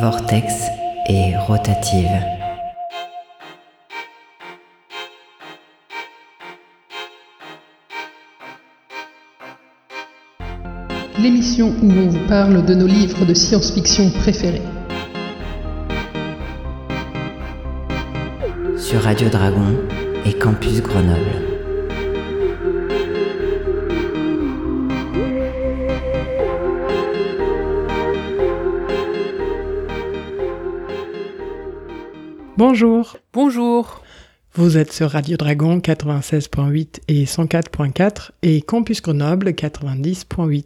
vortex et rotative. L'émission où on vous parle de nos livres de science-fiction préférés. Sur Radio Dragon et Campus Grenoble. Bonjour. Bonjour. Vous êtes sur Radio Dragon 96.8 et 104.4 et Campus Grenoble 90.8.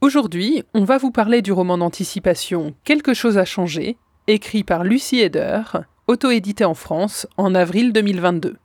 Aujourd'hui, on va vous parler du roman d'anticipation Quelque chose a changé, écrit par Lucie Eder, auto-édité en France en avril 2022.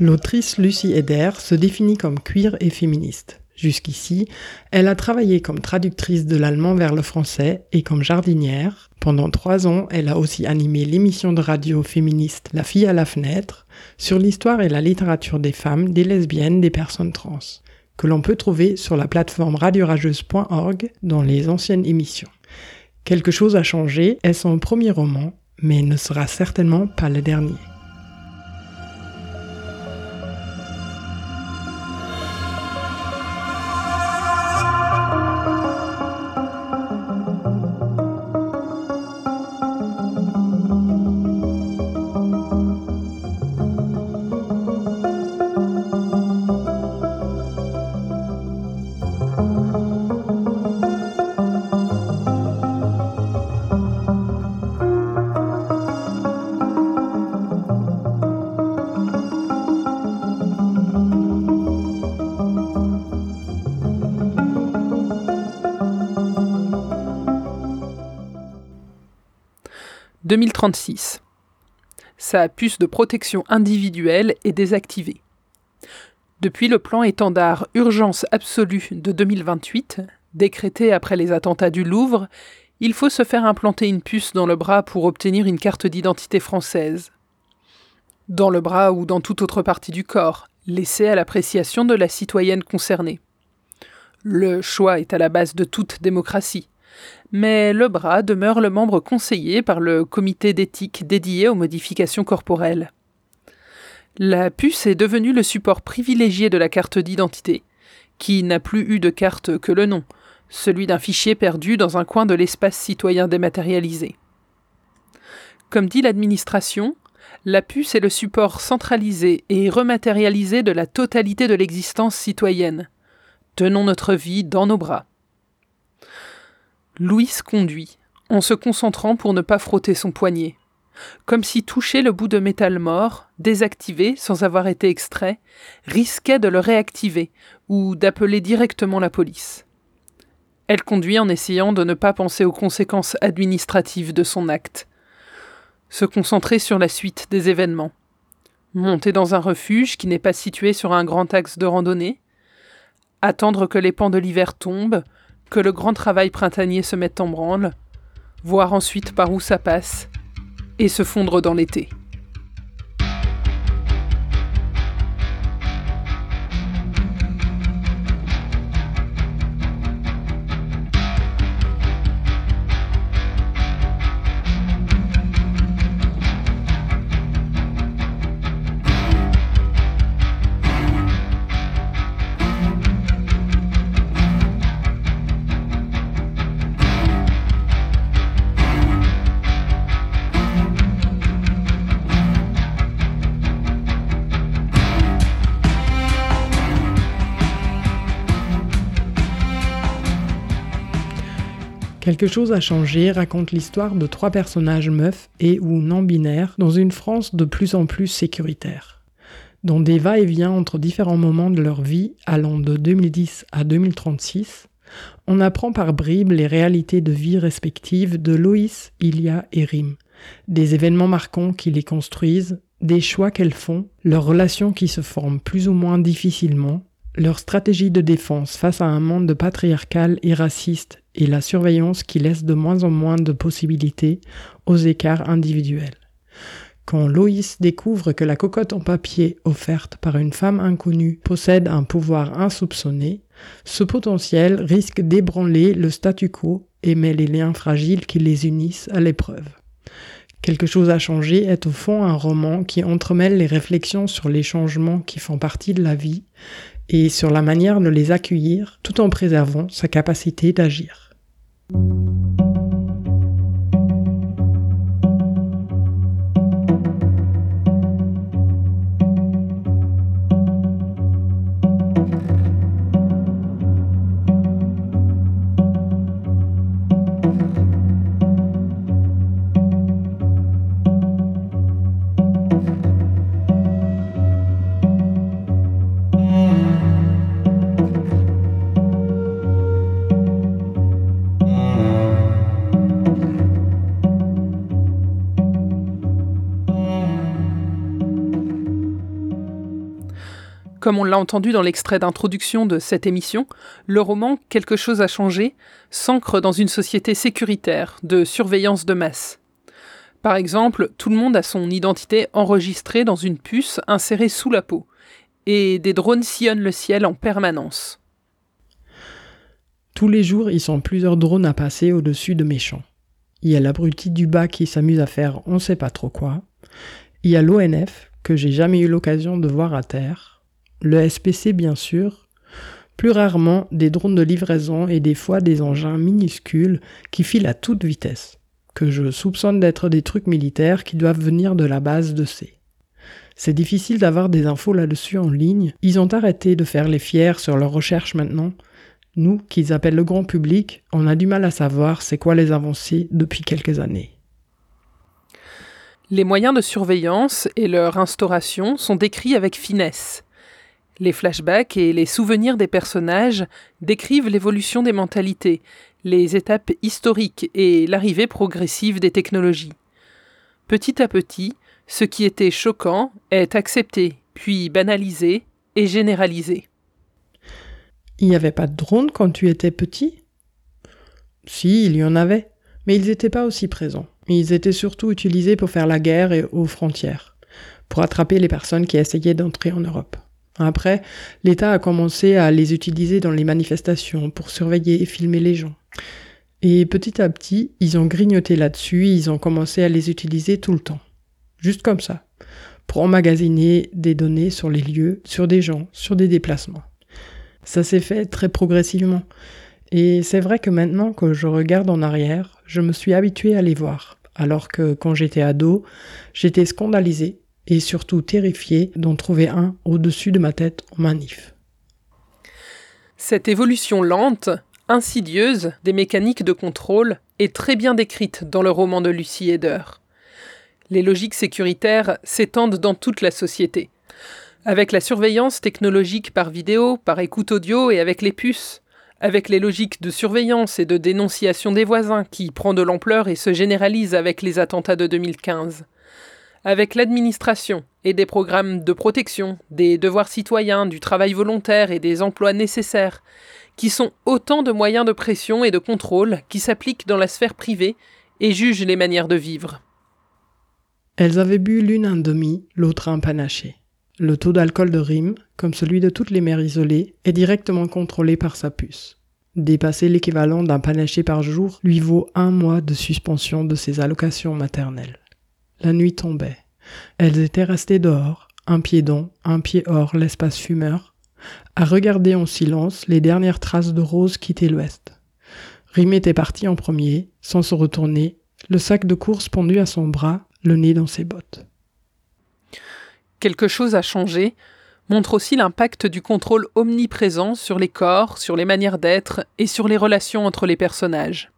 L'autrice Lucie Eder se définit comme queer et féministe. Jusqu'ici, elle a travaillé comme traductrice de l'allemand vers le français et comme jardinière. Pendant trois ans, elle a aussi animé l'émission de radio féministe La fille à la fenêtre sur l'histoire et la littérature des femmes, des lesbiennes, des personnes trans, que l'on peut trouver sur la plateforme radiorageuse.org dans les anciennes émissions. Quelque chose a changé est son premier roman, mais ne sera certainement pas le dernier. « 2036. Sa puce de protection individuelle est désactivée. Depuis le plan étendard Urgence absolue de 2028, décrété après les attentats du Louvre, il faut se faire implanter une puce dans le bras pour obtenir une carte d'identité française. Dans le bras ou dans toute autre partie du corps, laissée à l'appréciation de la citoyenne concernée. Le choix est à la base de toute démocratie. Mais le bras demeure le membre conseillé par le comité d'éthique dédié aux modifications corporelles. La puce est devenue le support privilégié de la carte d'identité, qui n'a plus eu de carte que le nom, celui d'un fichier perdu dans un coin de l'espace citoyen dématérialisé. Comme dit l'administration, la puce est le support centralisé et rematérialisé de la totalité de l'existence citoyenne. Tenons notre vie dans nos bras. Louise conduit, en se concentrant pour ne pas frotter son poignet. Comme si toucher le bout de métal mort, désactivé sans avoir été extrait, risquait de le réactiver ou d'appeler directement la police. Elle conduit en essayant de ne pas penser aux conséquences administratives de son acte. Se concentrer sur la suite des événements. Monter dans un refuge qui n'est pas situé sur un grand axe de randonnée. Attendre que les pans de l'hiver tombent, que le grand travail printanier se mette en branle, voir ensuite par où ça passe, et se fondre dans l'été. Quelque chose a changé raconte l'histoire de trois personnages meufs et ou non binaires dans une France de plus en plus sécuritaire. Dans des va-et-vient entre différents moments de leur vie allant de 2010 à 2036, on apprend par bribes les réalités de vie respectives de Loïs, Ilia et Rim, des événements marquants qui les construisent, des choix qu'elles font, leurs relations qui se forment plus ou moins difficilement, leur stratégie de défense face à un monde patriarcal et raciste et la surveillance qui laisse de moins en moins de possibilités aux écarts individuels. Quand Loïs découvre que la cocotte en papier offerte par une femme inconnue possède un pouvoir insoupçonné, ce potentiel risque d'ébranler le statu quo et met les liens fragiles qui les unissent à l'épreuve. Quelque chose à changer est au fond un roman qui entremêle les réflexions sur les changements qui font partie de la vie et sur la manière de les accueillir tout en préservant sa capacité d'agir. Comme on l'a entendu dans l'extrait d'introduction de cette émission, le roman Quelque chose a changé s'ancre dans une société sécuritaire, de surveillance de masse. Par exemple, tout le monde a son identité enregistrée dans une puce insérée sous la peau, et des drones sillonnent le ciel en permanence. Tous les jours, ils sont plusieurs drones à passer au-dessus de méchants. Il y a l'abruti du bas qui s'amuse à faire on sait pas trop quoi. Il y a l'ONF, que j'ai jamais eu l'occasion de voir à terre le SPC bien sûr, plus rarement des drones de livraison et des fois des engins minuscules qui filent à toute vitesse, que je soupçonne d'être des trucs militaires qui doivent venir de la base de C. C'est difficile d'avoir des infos là-dessus en ligne, ils ont arrêté de faire les fiers sur leurs recherches maintenant. Nous, qu'ils appellent le grand public, on a du mal à savoir c'est quoi les avancées depuis quelques années. Les moyens de surveillance et leur instauration sont décrits avec finesse. Les flashbacks et les souvenirs des personnages décrivent l'évolution des mentalités, les étapes historiques et l'arrivée progressive des technologies. Petit à petit, ce qui était choquant est accepté, puis banalisé et généralisé. Il n'y avait pas de drone quand tu étais petit? Si, il y en avait, mais ils n'étaient pas aussi présents. Ils étaient surtout utilisés pour faire la guerre et aux frontières, pour attraper les personnes qui essayaient d'entrer en Europe. Après, l'État a commencé à les utiliser dans les manifestations pour surveiller et filmer les gens. Et petit à petit, ils ont grignoté là-dessus, ils ont commencé à les utiliser tout le temps. Juste comme ça. Pour emmagasiner des données sur les lieux, sur des gens, sur des déplacements. Ça s'est fait très progressivement. Et c'est vrai que maintenant que je regarde en arrière, je me suis habitué à les voir. Alors que quand j'étais ado, j'étais scandalisé et surtout terrifié d'en trouver un au-dessus de ma tête en manif. Cette évolution lente, insidieuse des mécaniques de contrôle est très bien décrite dans le roman de Lucie Heder. Les logiques sécuritaires s'étendent dans toute la société. Avec la surveillance technologique par vidéo, par écoute audio et avec les puces, avec les logiques de surveillance et de dénonciation des voisins qui prend de l'ampleur et se généralise avec les attentats de 2015 avec l'administration et des programmes de protection, des devoirs citoyens, du travail volontaire et des emplois nécessaires, qui sont autant de moyens de pression et de contrôle qui s'appliquent dans la sphère privée et jugent les manières de vivre. Elles avaient bu l'une un demi, l'autre un panaché. Le taux d'alcool de Rime, comme celui de toutes les mères isolées, est directement contrôlé par sa puce. Dépasser l'équivalent d'un panaché par jour lui vaut un mois de suspension de ses allocations maternelles. La nuit tombait. Elles étaient restées dehors, un pied dans, un pied hors l'espace fumeur, à regarder en silence les dernières traces de Rose quitter l'ouest. Rim était parti en premier, sans se retourner, le sac de course pendu à son bras, le nez dans ses bottes. Quelque chose a changé montre aussi l'impact du contrôle omniprésent sur les corps, sur les manières d'être et sur les relations entre les personnages.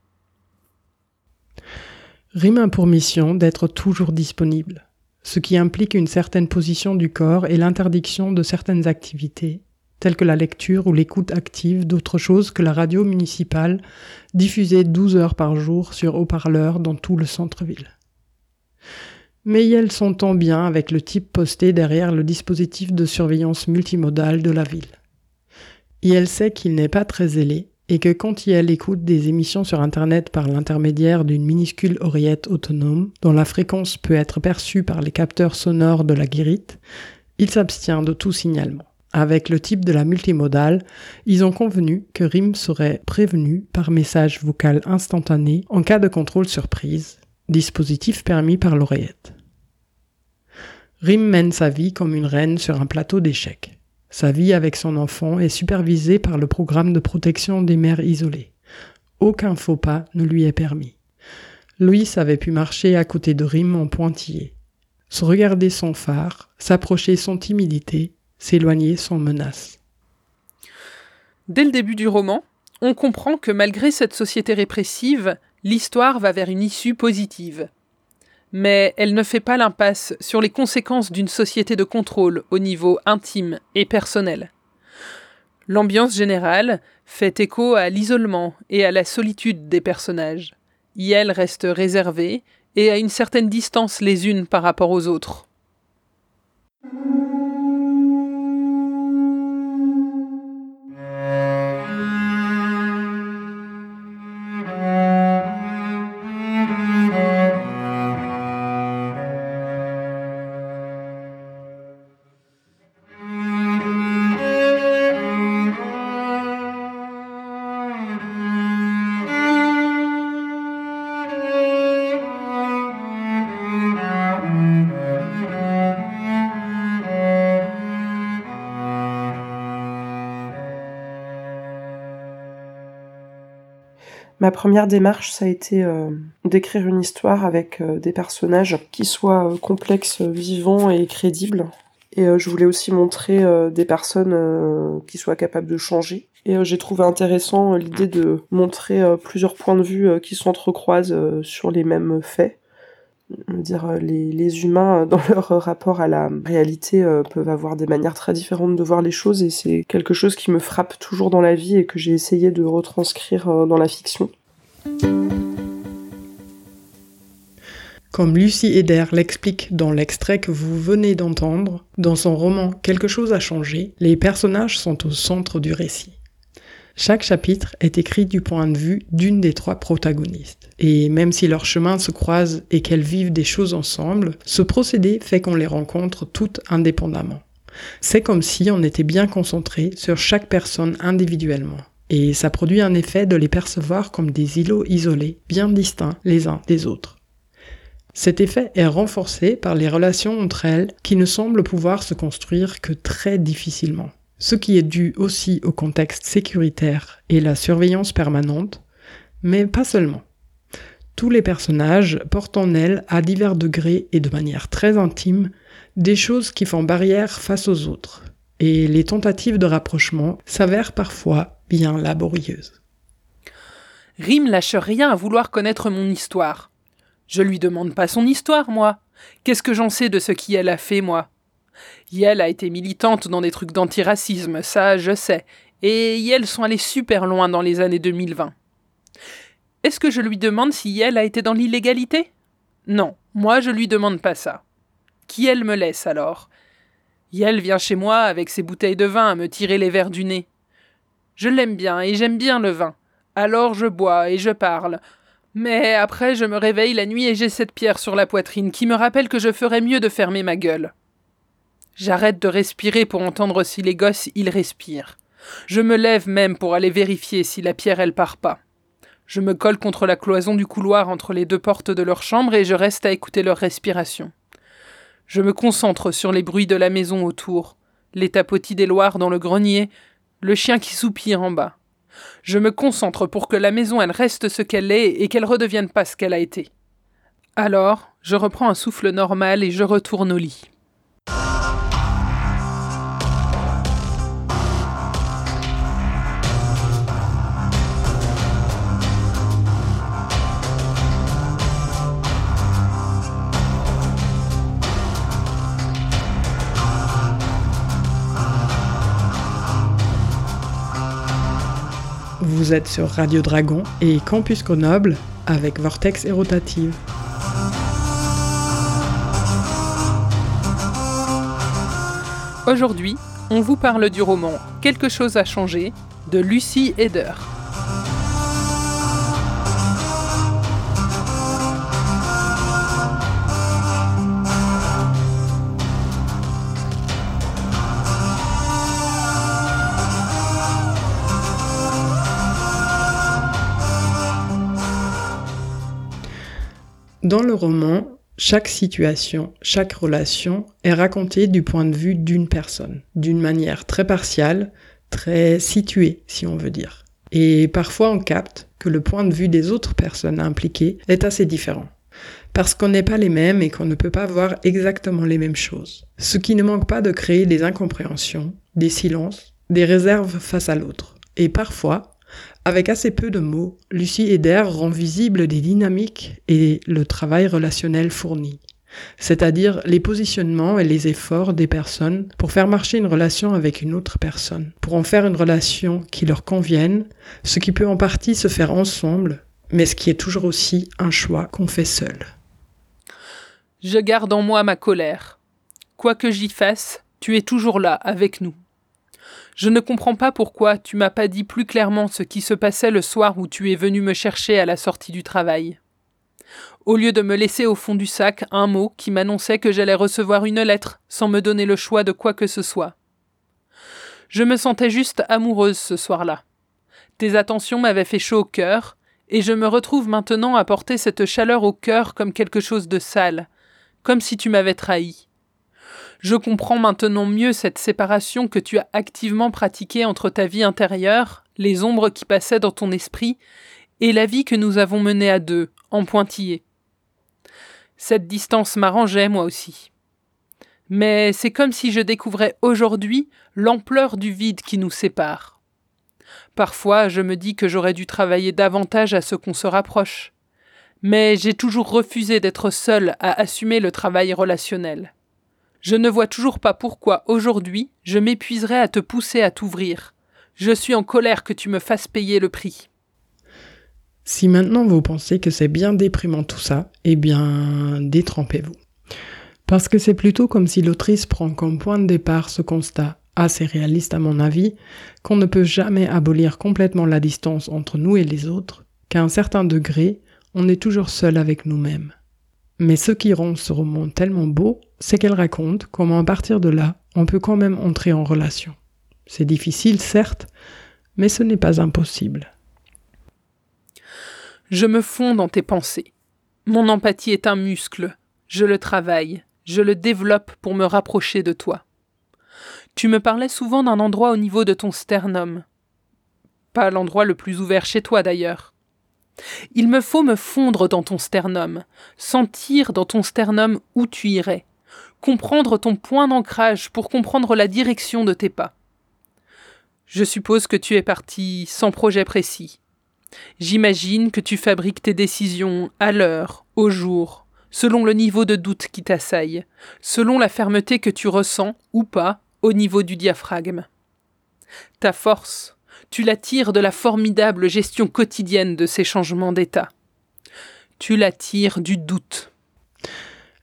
Rime a pour mission d'être toujours disponible, ce qui implique une certaine position du corps et l'interdiction de certaines activités, telles que la lecture ou l'écoute active d'autre chose que la radio municipale diffusée 12 heures par jour sur haut-parleurs dans tout le centre-ville. Mais elles s'entend bien avec le type posté derrière le dispositif de surveillance multimodale de la ville. Et sait qu'il n'est pas très zélé et que quand il écoute des émissions sur Internet par l'intermédiaire d'une minuscule oreillette autonome, dont la fréquence peut être perçue par les capteurs sonores de la guérite, il s'abstient de tout signalement. Avec le type de la multimodale, ils ont convenu que RIM serait prévenu par message vocal instantané en cas de contrôle surprise, dispositif permis par l'oreillette. RIM mène sa vie comme une reine sur un plateau d'échecs. Sa vie avec son enfant est supervisée par le programme de protection des mères isolées. Aucun faux pas ne lui est permis. Louis avait pu marcher à côté de Rim en pointillé, se regarder sans phare, s'approcher sans timidité, s'éloigner sans menace. Dès le début du roman, on comprend que malgré cette société répressive, l'histoire va vers une issue positive mais elle ne fait pas l'impasse sur les conséquences d'une société de contrôle au niveau intime et personnel. L'ambiance générale fait écho à l'isolement et à la solitude des personnages. Yel reste réservée et à une certaine distance les unes par rapport aux autres. Ma première démarche, ça a été euh, d'écrire une histoire avec euh, des personnages qui soient euh, complexes, vivants et crédibles. Et je voulais aussi montrer des personnes qui soient capables de changer. Et j'ai trouvé intéressant l'idée de montrer plusieurs points de vue qui s'entrecroisent sur les mêmes faits. Dire les, les, humains dans leur rapport à la réalité peuvent avoir des manières très différentes de voir les choses et c'est quelque chose qui me frappe toujours dans la vie et que j'ai essayé de retranscrire dans la fiction. Comme Lucie Eder l'explique dans l'extrait que vous venez d'entendre, dans son roman Quelque chose a changé, les personnages sont au centre du récit. Chaque chapitre est écrit du point de vue d'une des trois protagonistes. Et même si leurs chemins se croisent et qu'elles vivent des choses ensemble, ce procédé fait qu'on les rencontre toutes indépendamment. C'est comme si on était bien concentré sur chaque personne individuellement et ça produit un effet de les percevoir comme des îlots isolés, bien distincts les uns des autres. Cet effet est renforcé par les relations entre elles qui ne semblent pouvoir se construire que très difficilement, ce qui est dû aussi au contexte sécuritaire et la surveillance permanente, mais pas seulement. Tous les personnages portent en elles, à divers degrés et de manière très intime, des choses qui font barrière face aux autres, et les tentatives de rapprochement s'avèrent parfois bien laborieuse. Rim lâche rien à vouloir connaître mon histoire. Je lui demande pas son histoire, moi. Qu'est-ce que j'en sais de ce qu'elle a fait, moi? Yel a été militante dans des trucs d'antiracisme, ça je sais, et Yel sont allés super loin dans les années 2020. Est-ce que je lui demande si Yel a été dans l'illégalité? Non, moi je lui demande pas ça. Qui elle me laisse alors? Yel vient chez moi avec ses bouteilles de vin à me tirer les verres du nez. Je l'aime bien et j'aime bien le vin. Alors je bois et je parle. Mais après je me réveille la nuit et j'ai cette pierre sur la poitrine qui me rappelle que je ferais mieux de fermer ma gueule. J'arrête de respirer pour entendre si les gosses ils respirent. Je me lève même pour aller vérifier si la pierre elle part pas. Je me colle contre la cloison du couloir entre les deux portes de leur chambre et je reste à écouter leur respiration. Je me concentre sur les bruits de la maison autour, les tapotis des loirs dans le grenier, le chien qui soupire en bas. Je me concentre pour que la maison elle reste ce qu'elle est et qu'elle redevienne pas ce qu'elle a été. Alors, je reprends un souffle normal et je retourne au lit. Vous êtes sur Radio Dragon et Campus Grenoble avec Vortex et Rotative. Aujourd'hui, on vous parle du roman Quelque chose a changé de Lucie Eder. Dans le roman, chaque situation, chaque relation est racontée du point de vue d'une personne, d'une manière très partiale, très située, si on veut dire. Et parfois on capte que le point de vue des autres personnes impliquées est assez différent. Parce qu'on n'est pas les mêmes et qu'on ne peut pas voir exactement les mêmes choses. Ce qui ne manque pas de créer des incompréhensions, des silences, des réserves face à l'autre. Et parfois, avec assez peu de mots, Lucie Eder rend visible des dynamiques et le travail relationnel fourni, c'est-à-dire les positionnements et les efforts des personnes pour faire marcher une relation avec une autre personne, pour en faire une relation qui leur convienne, ce qui peut en partie se faire ensemble, mais ce qui est toujours aussi un choix qu'on fait seul. Je garde en moi ma colère. Quoi que j'y fasse, tu es toujours là avec nous. Je ne comprends pas pourquoi tu m'as pas dit plus clairement ce qui se passait le soir où tu es venu me chercher à la sortie du travail. Au lieu de me laisser au fond du sac un mot qui m'annonçait que j'allais recevoir une lettre sans me donner le choix de quoi que ce soit. Je me sentais juste amoureuse ce soir-là. Tes attentions m'avaient fait chaud au cœur, et je me retrouve maintenant à porter cette chaleur au cœur comme quelque chose de sale, comme si tu m'avais trahi. Je comprends maintenant mieux cette séparation que tu as activement pratiquée entre ta vie intérieure, les ombres qui passaient dans ton esprit, et la vie que nous avons menée à deux, en pointillé. Cette distance m'arrangeait, moi aussi. Mais c'est comme si je découvrais aujourd'hui l'ampleur du vide qui nous sépare. Parfois, je me dis que j'aurais dû travailler davantage à ce qu'on se rapproche. Mais j'ai toujours refusé d'être seul à assumer le travail relationnel. Je ne vois toujours pas pourquoi aujourd'hui je m'épuiserais à te pousser à t'ouvrir. Je suis en colère que tu me fasses payer le prix. Si maintenant vous pensez que c'est bien déprimant tout ça, eh bien détrempez-vous. Parce que c'est plutôt comme si l'autrice prend comme point de départ ce constat, assez réaliste à mon avis, qu'on ne peut jamais abolir complètement la distance entre nous et les autres, qu'à un certain degré, on est toujours seul avec nous-mêmes. Mais ce qui rend ce roman tellement beau, c'est qu'elle raconte comment à partir de là, on peut quand même entrer en relation. C'est difficile, certes, mais ce n'est pas impossible. Je me fonds dans tes pensées. Mon empathie est un muscle. Je le travaille, je le développe pour me rapprocher de toi. Tu me parlais souvent d'un endroit au niveau de ton sternum. Pas l'endroit le plus ouvert chez toi d'ailleurs. Il me faut me fondre dans ton sternum, sentir dans ton sternum où tu irais, comprendre ton point d'ancrage pour comprendre la direction de tes pas. Je suppose que tu es parti sans projet précis. J'imagine que tu fabriques tes décisions à l'heure, au jour, selon le niveau de doute qui t'assaille, selon la fermeté que tu ressens ou pas au niveau du diaphragme. Ta force, tu la tires de la formidable gestion quotidienne de ces changements d'état. Tu la tires du doute.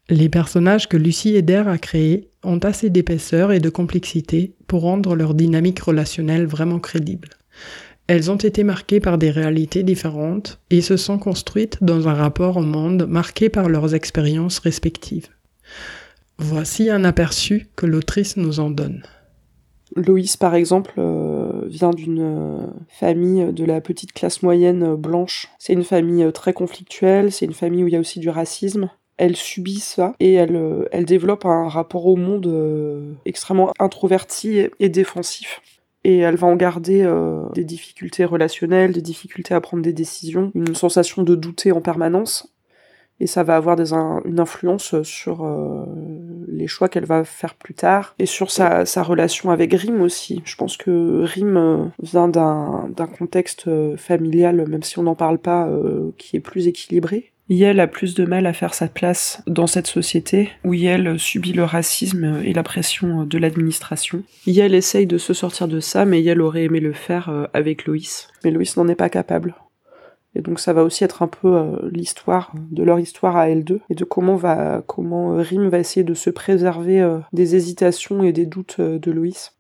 Les personnages que Lucie Eder a créés ont assez d'épaisseur et de complexité pour rendre leur dynamique relationnelle vraiment crédible. Elles ont été marquées par des réalités différentes et se sont construites dans un rapport au monde marqué par leurs expériences respectives. Voici un aperçu que l'autrice nous en donne. Loïs, par exemple, euh, vient d'une euh, famille de la petite classe moyenne euh, blanche. C'est une famille très conflictuelle, c'est une famille où il y a aussi du racisme. Elle subit ça et elle, elle développe un rapport au monde extrêmement introverti et défensif et elle va en garder des difficultés relationnelles, des difficultés à prendre des décisions, une sensation de douter en permanence et ça va avoir des une influence sur euh, les choix qu'elle va faire plus tard et sur sa, sa relation avec Rim aussi. Je pense que Rim euh, vient d'un contexte euh, familial, même si on n'en parle pas, qui est plus équilibré. Yael a plus de mal à faire sa place dans cette société où Yael subit le racisme et la pression de l'administration. Yael essaye de se sortir de ça, mais Yael aurait aimé le faire euh, avec Loïs. Mais Loïs n'en est pas capable. Et donc ça va aussi être un peu euh, l'histoire de leur histoire à L2 et de comment va comment euh, Rim va essayer de se préserver des hésitations et des doutes de Loïs.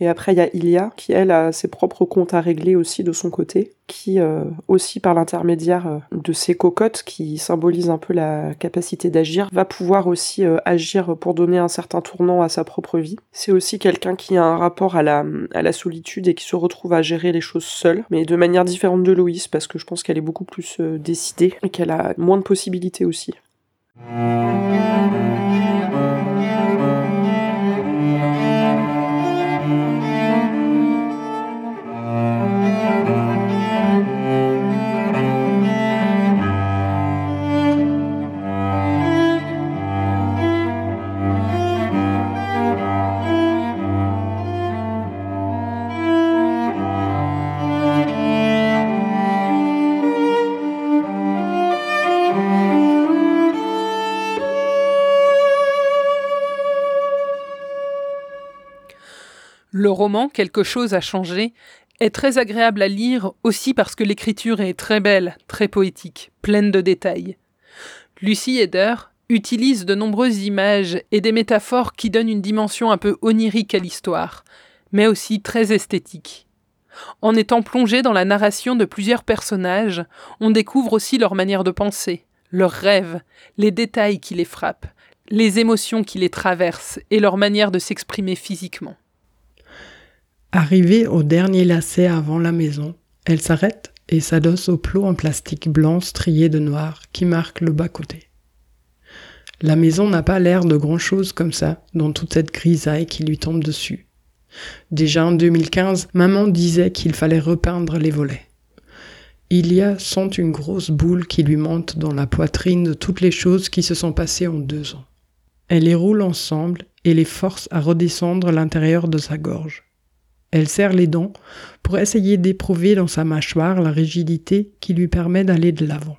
Et après, il y a Ilia, qui, elle, a ses propres comptes à régler aussi de son côté, qui, euh, aussi par l'intermédiaire euh, de ses cocottes, qui symbolisent un peu la capacité d'agir, va pouvoir aussi euh, agir pour donner un certain tournant à sa propre vie. C'est aussi quelqu'un qui a un rapport à la, à la solitude et qui se retrouve à gérer les choses seule, mais de manière différente de Loïs, parce que je pense qu'elle est beaucoup plus décidée et qu'elle a moins de possibilités aussi. Roman Quelque chose a changé est très agréable à lire aussi parce que l'écriture est très belle, très poétique, pleine de détails. Lucie Eder utilise de nombreuses images et des métaphores qui donnent une dimension un peu onirique à l'histoire, mais aussi très esthétique. En étant plongé dans la narration de plusieurs personnages, on découvre aussi leur manière de penser, leurs rêves, les détails qui les frappent, les émotions qui les traversent et leur manière de s'exprimer physiquement. Arrivée au dernier lacet avant la maison, elle s'arrête et s'adosse au plot en plastique blanc strié de noir qui marque le bas-côté. La maison n'a pas l'air de grand-chose comme ça, dans toute cette grisaille qui lui tombe dessus. Déjà en 2015, maman disait qu'il fallait repeindre les volets. Ilia sent une grosse boule qui lui monte dans la poitrine de toutes les choses qui se sont passées en deux ans. Elle les roule ensemble et les force à redescendre l'intérieur de sa gorge. Elle serre les dents pour essayer d'éprouver dans sa mâchoire la rigidité qui lui permet d'aller de l'avant.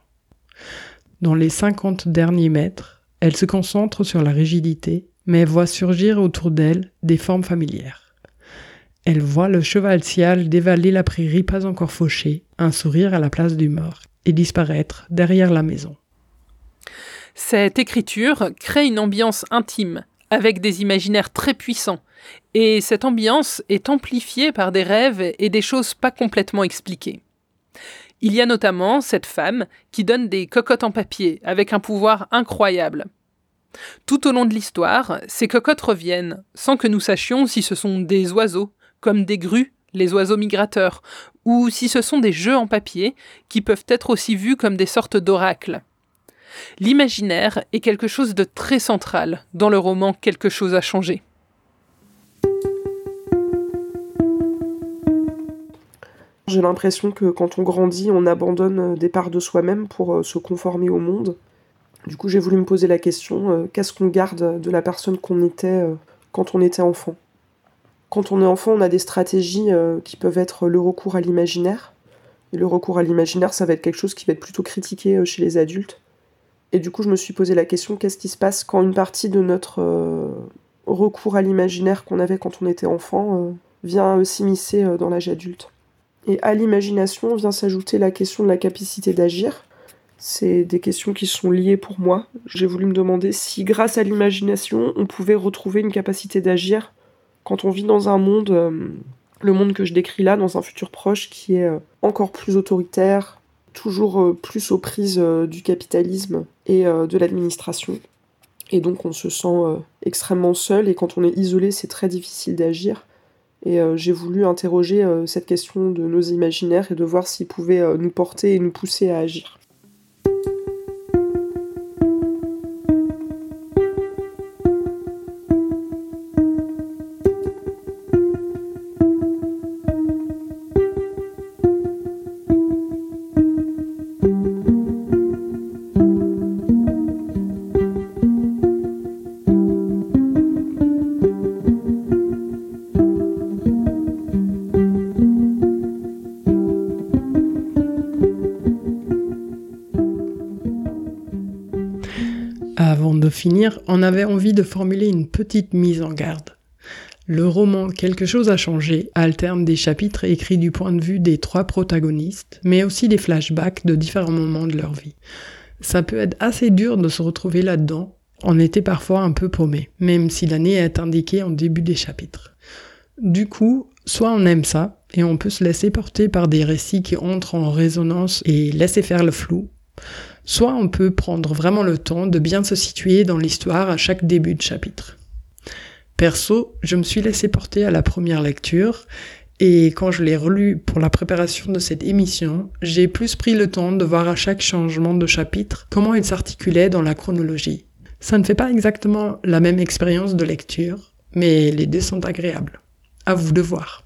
Dans les cinquante derniers mètres, elle se concentre sur la rigidité, mais voit surgir autour d'elle des formes familières. Elle voit le cheval cial dévaler la prairie pas encore fauchée, un sourire à la place du mort, et disparaître derrière la maison. Cette écriture crée une ambiance intime, avec des imaginaires très puissants, et cette ambiance est amplifiée par des rêves et des choses pas complètement expliquées. Il y a notamment cette femme qui donne des cocottes en papier avec un pouvoir incroyable. Tout au long de l'histoire, ces cocottes reviennent sans que nous sachions si ce sont des oiseaux, comme des grues, les oiseaux migrateurs, ou si ce sont des jeux en papier qui peuvent être aussi vus comme des sortes d'oracles. L'imaginaire est quelque chose de très central dans le roman Quelque chose a changé. J'ai l'impression que quand on grandit, on abandonne euh, des parts de soi-même pour euh, se conformer au monde. Du coup, j'ai voulu me poser la question, euh, qu'est-ce qu'on garde de la personne qu'on était quand on était enfant? Quand on est enfant, on a des stratégies qui peuvent être le recours à l'imaginaire. Et le recours à l'imaginaire, ça va être quelque chose qui va être plutôt critiqué chez les adultes. Et du coup, je me suis posé la question, qu'est-ce qui se passe quand une partie de notre recours à l'imaginaire qu'on avait quand on était enfant vient s'immiscer dans l'âge adulte? Et à l'imagination vient s'ajouter la question de la capacité d'agir. C'est des questions qui sont liées pour moi. J'ai voulu me demander si grâce à l'imagination, on pouvait retrouver une capacité d'agir quand on vit dans un monde, euh, le monde que je décris là, dans un futur proche qui est euh, encore plus autoritaire, toujours euh, plus aux prises du capitalisme et de l'administration. Et donc on se sent extrêmement seul et quand on est isolé, c'est très difficile d'agir. Et euh, j'ai voulu interroger euh, cette question de nos imaginaires et de voir s'ils pouvaient euh, nous porter et nous pousser à agir. On avait envie de formuler une petite mise en garde. Le roman Quelque chose a changé alterne des chapitres écrits du point de vue des trois protagonistes, mais aussi des flashbacks de différents moments de leur vie. Ça peut être assez dur de se retrouver là-dedans. On était parfois un peu paumé, même si l'année est indiquée en début des chapitres. Du coup, soit on aime ça, et on peut se laisser porter par des récits qui entrent en résonance et laisser faire le flou, soit on peut prendre vraiment le temps de bien se situer dans l'histoire à chaque début de chapitre. Perso, je me suis laissé porter à la première lecture et quand je l'ai relu pour la préparation de cette émission, j'ai plus pris le temps de voir à chaque changement de chapitre comment il s'articulait dans la chronologie. Ça ne fait pas exactement la même expérience de lecture, mais les deux sont agréables. À vous de voir.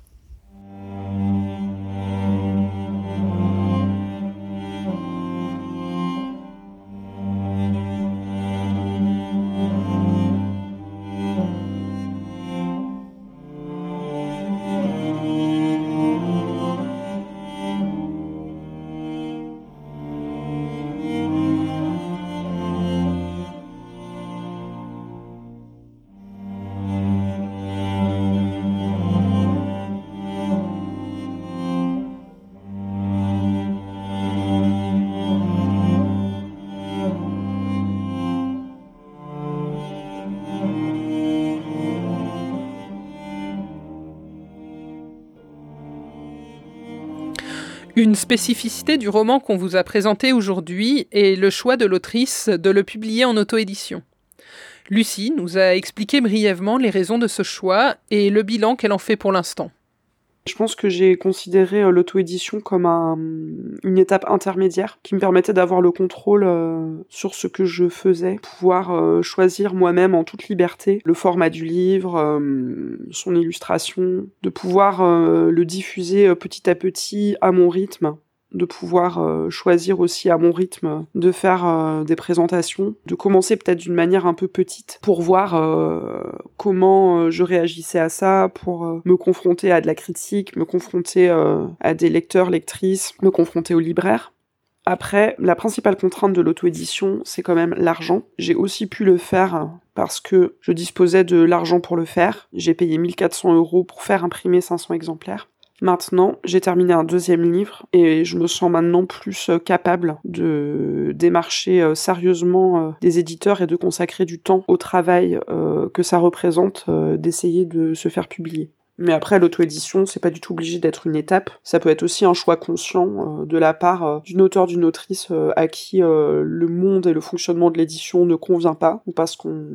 Une spécificité du roman qu'on vous a présenté aujourd'hui est le choix de l'autrice de le publier en auto-édition. Lucie nous a expliqué brièvement les raisons de ce choix et le bilan qu'elle en fait pour l'instant. Je pense que j'ai considéré euh, l'auto-édition comme un, une étape intermédiaire qui me permettait d'avoir le contrôle euh, sur ce que je faisais, pouvoir euh, choisir moi-même en toute liberté le format du livre, son illustration, de pouvoir le diffuser petit à petit à mon rythme de pouvoir euh, choisir aussi à mon rythme de faire euh, des présentations, de commencer peut-être d'une manière un peu petite pour voir euh, comment je réagissais à ça, pour me confronter à de la critique, me confronter à des lecteurs, lectrices, me confronter aux libraires. Après, la principale contrainte de l'auto-édition, c'est quand même l'argent. J'ai aussi pu le faire parce que je disposais de l'argent pour le faire. J'ai payé 1400 euros pour faire imprimer 500 exemplaires. Maintenant, j'ai terminé un deuxième livre et je me sens maintenant plus euh, capable de démarcher euh, sérieusement euh, des éditeurs et de consacrer du temps au travail que ça représente d'essayer de se faire publier. Mais après, l'auto-édition, c'est pas du tout obligé d'être une étape. Ça peut être aussi un choix conscient de la part d'une auteur, d'une autrice à qui le monde et le fonctionnement de l'édition ne convient pas, ou parce qu'on,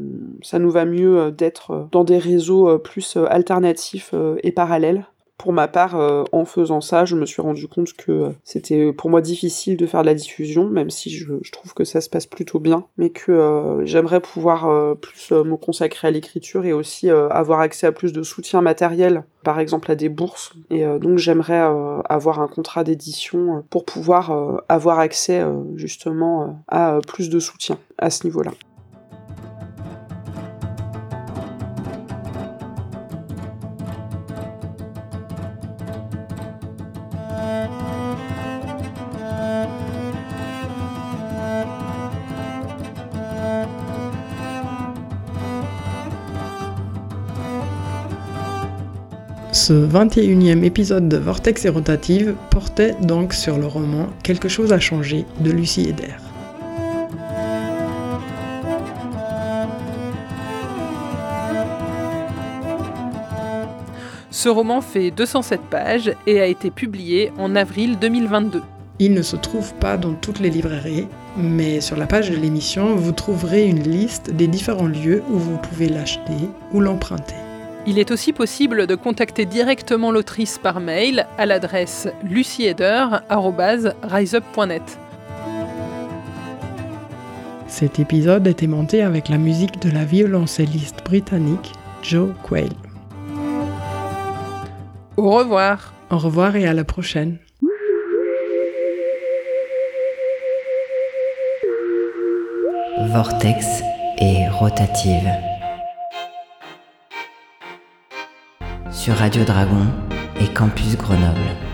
ça nous va mieux d'être dans des réseaux plus alternatifs et parallèles pour ma part, euh, en faisant ça, je me suis rendu compte que euh, c'était pour moi difficile de faire de la diffusion, même si je, trouve que ça se passe plutôt bien, mais que euh, j'aimerais pouvoir plus me consacrer à l'écriture et aussi avoir accès à plus de soutien matériel, par exemple à des bourses. Et donc j'aimerais avoir un contrat d'édition pour pouvoir avoir accès justement à plus de soutien à ce niveau-là. Ce 21e épisode de Vortex et Rotative portait donc sur le roman Quelque chose a changé de Lucie Eder. Ce roman fait 207 pages et a été publié en avril 2022. Il ne se trouve pas dans toutes les librairies, mais sur la page de l'émission, vous trouverez une liste des différents lieux où vous pouvez l'acheter ou l'emprunter. Il est aussi possible de contacter directement l'autrice par mail à l'adresse lucieder.riseup.net. Cet épisode est monté avec la musique de la violoncelliste britannique Joe Quayle. Au revoir. Au revoir et à la prochaine. Vortex et rotative. Sur Radio Dragon et Campus Grenoble.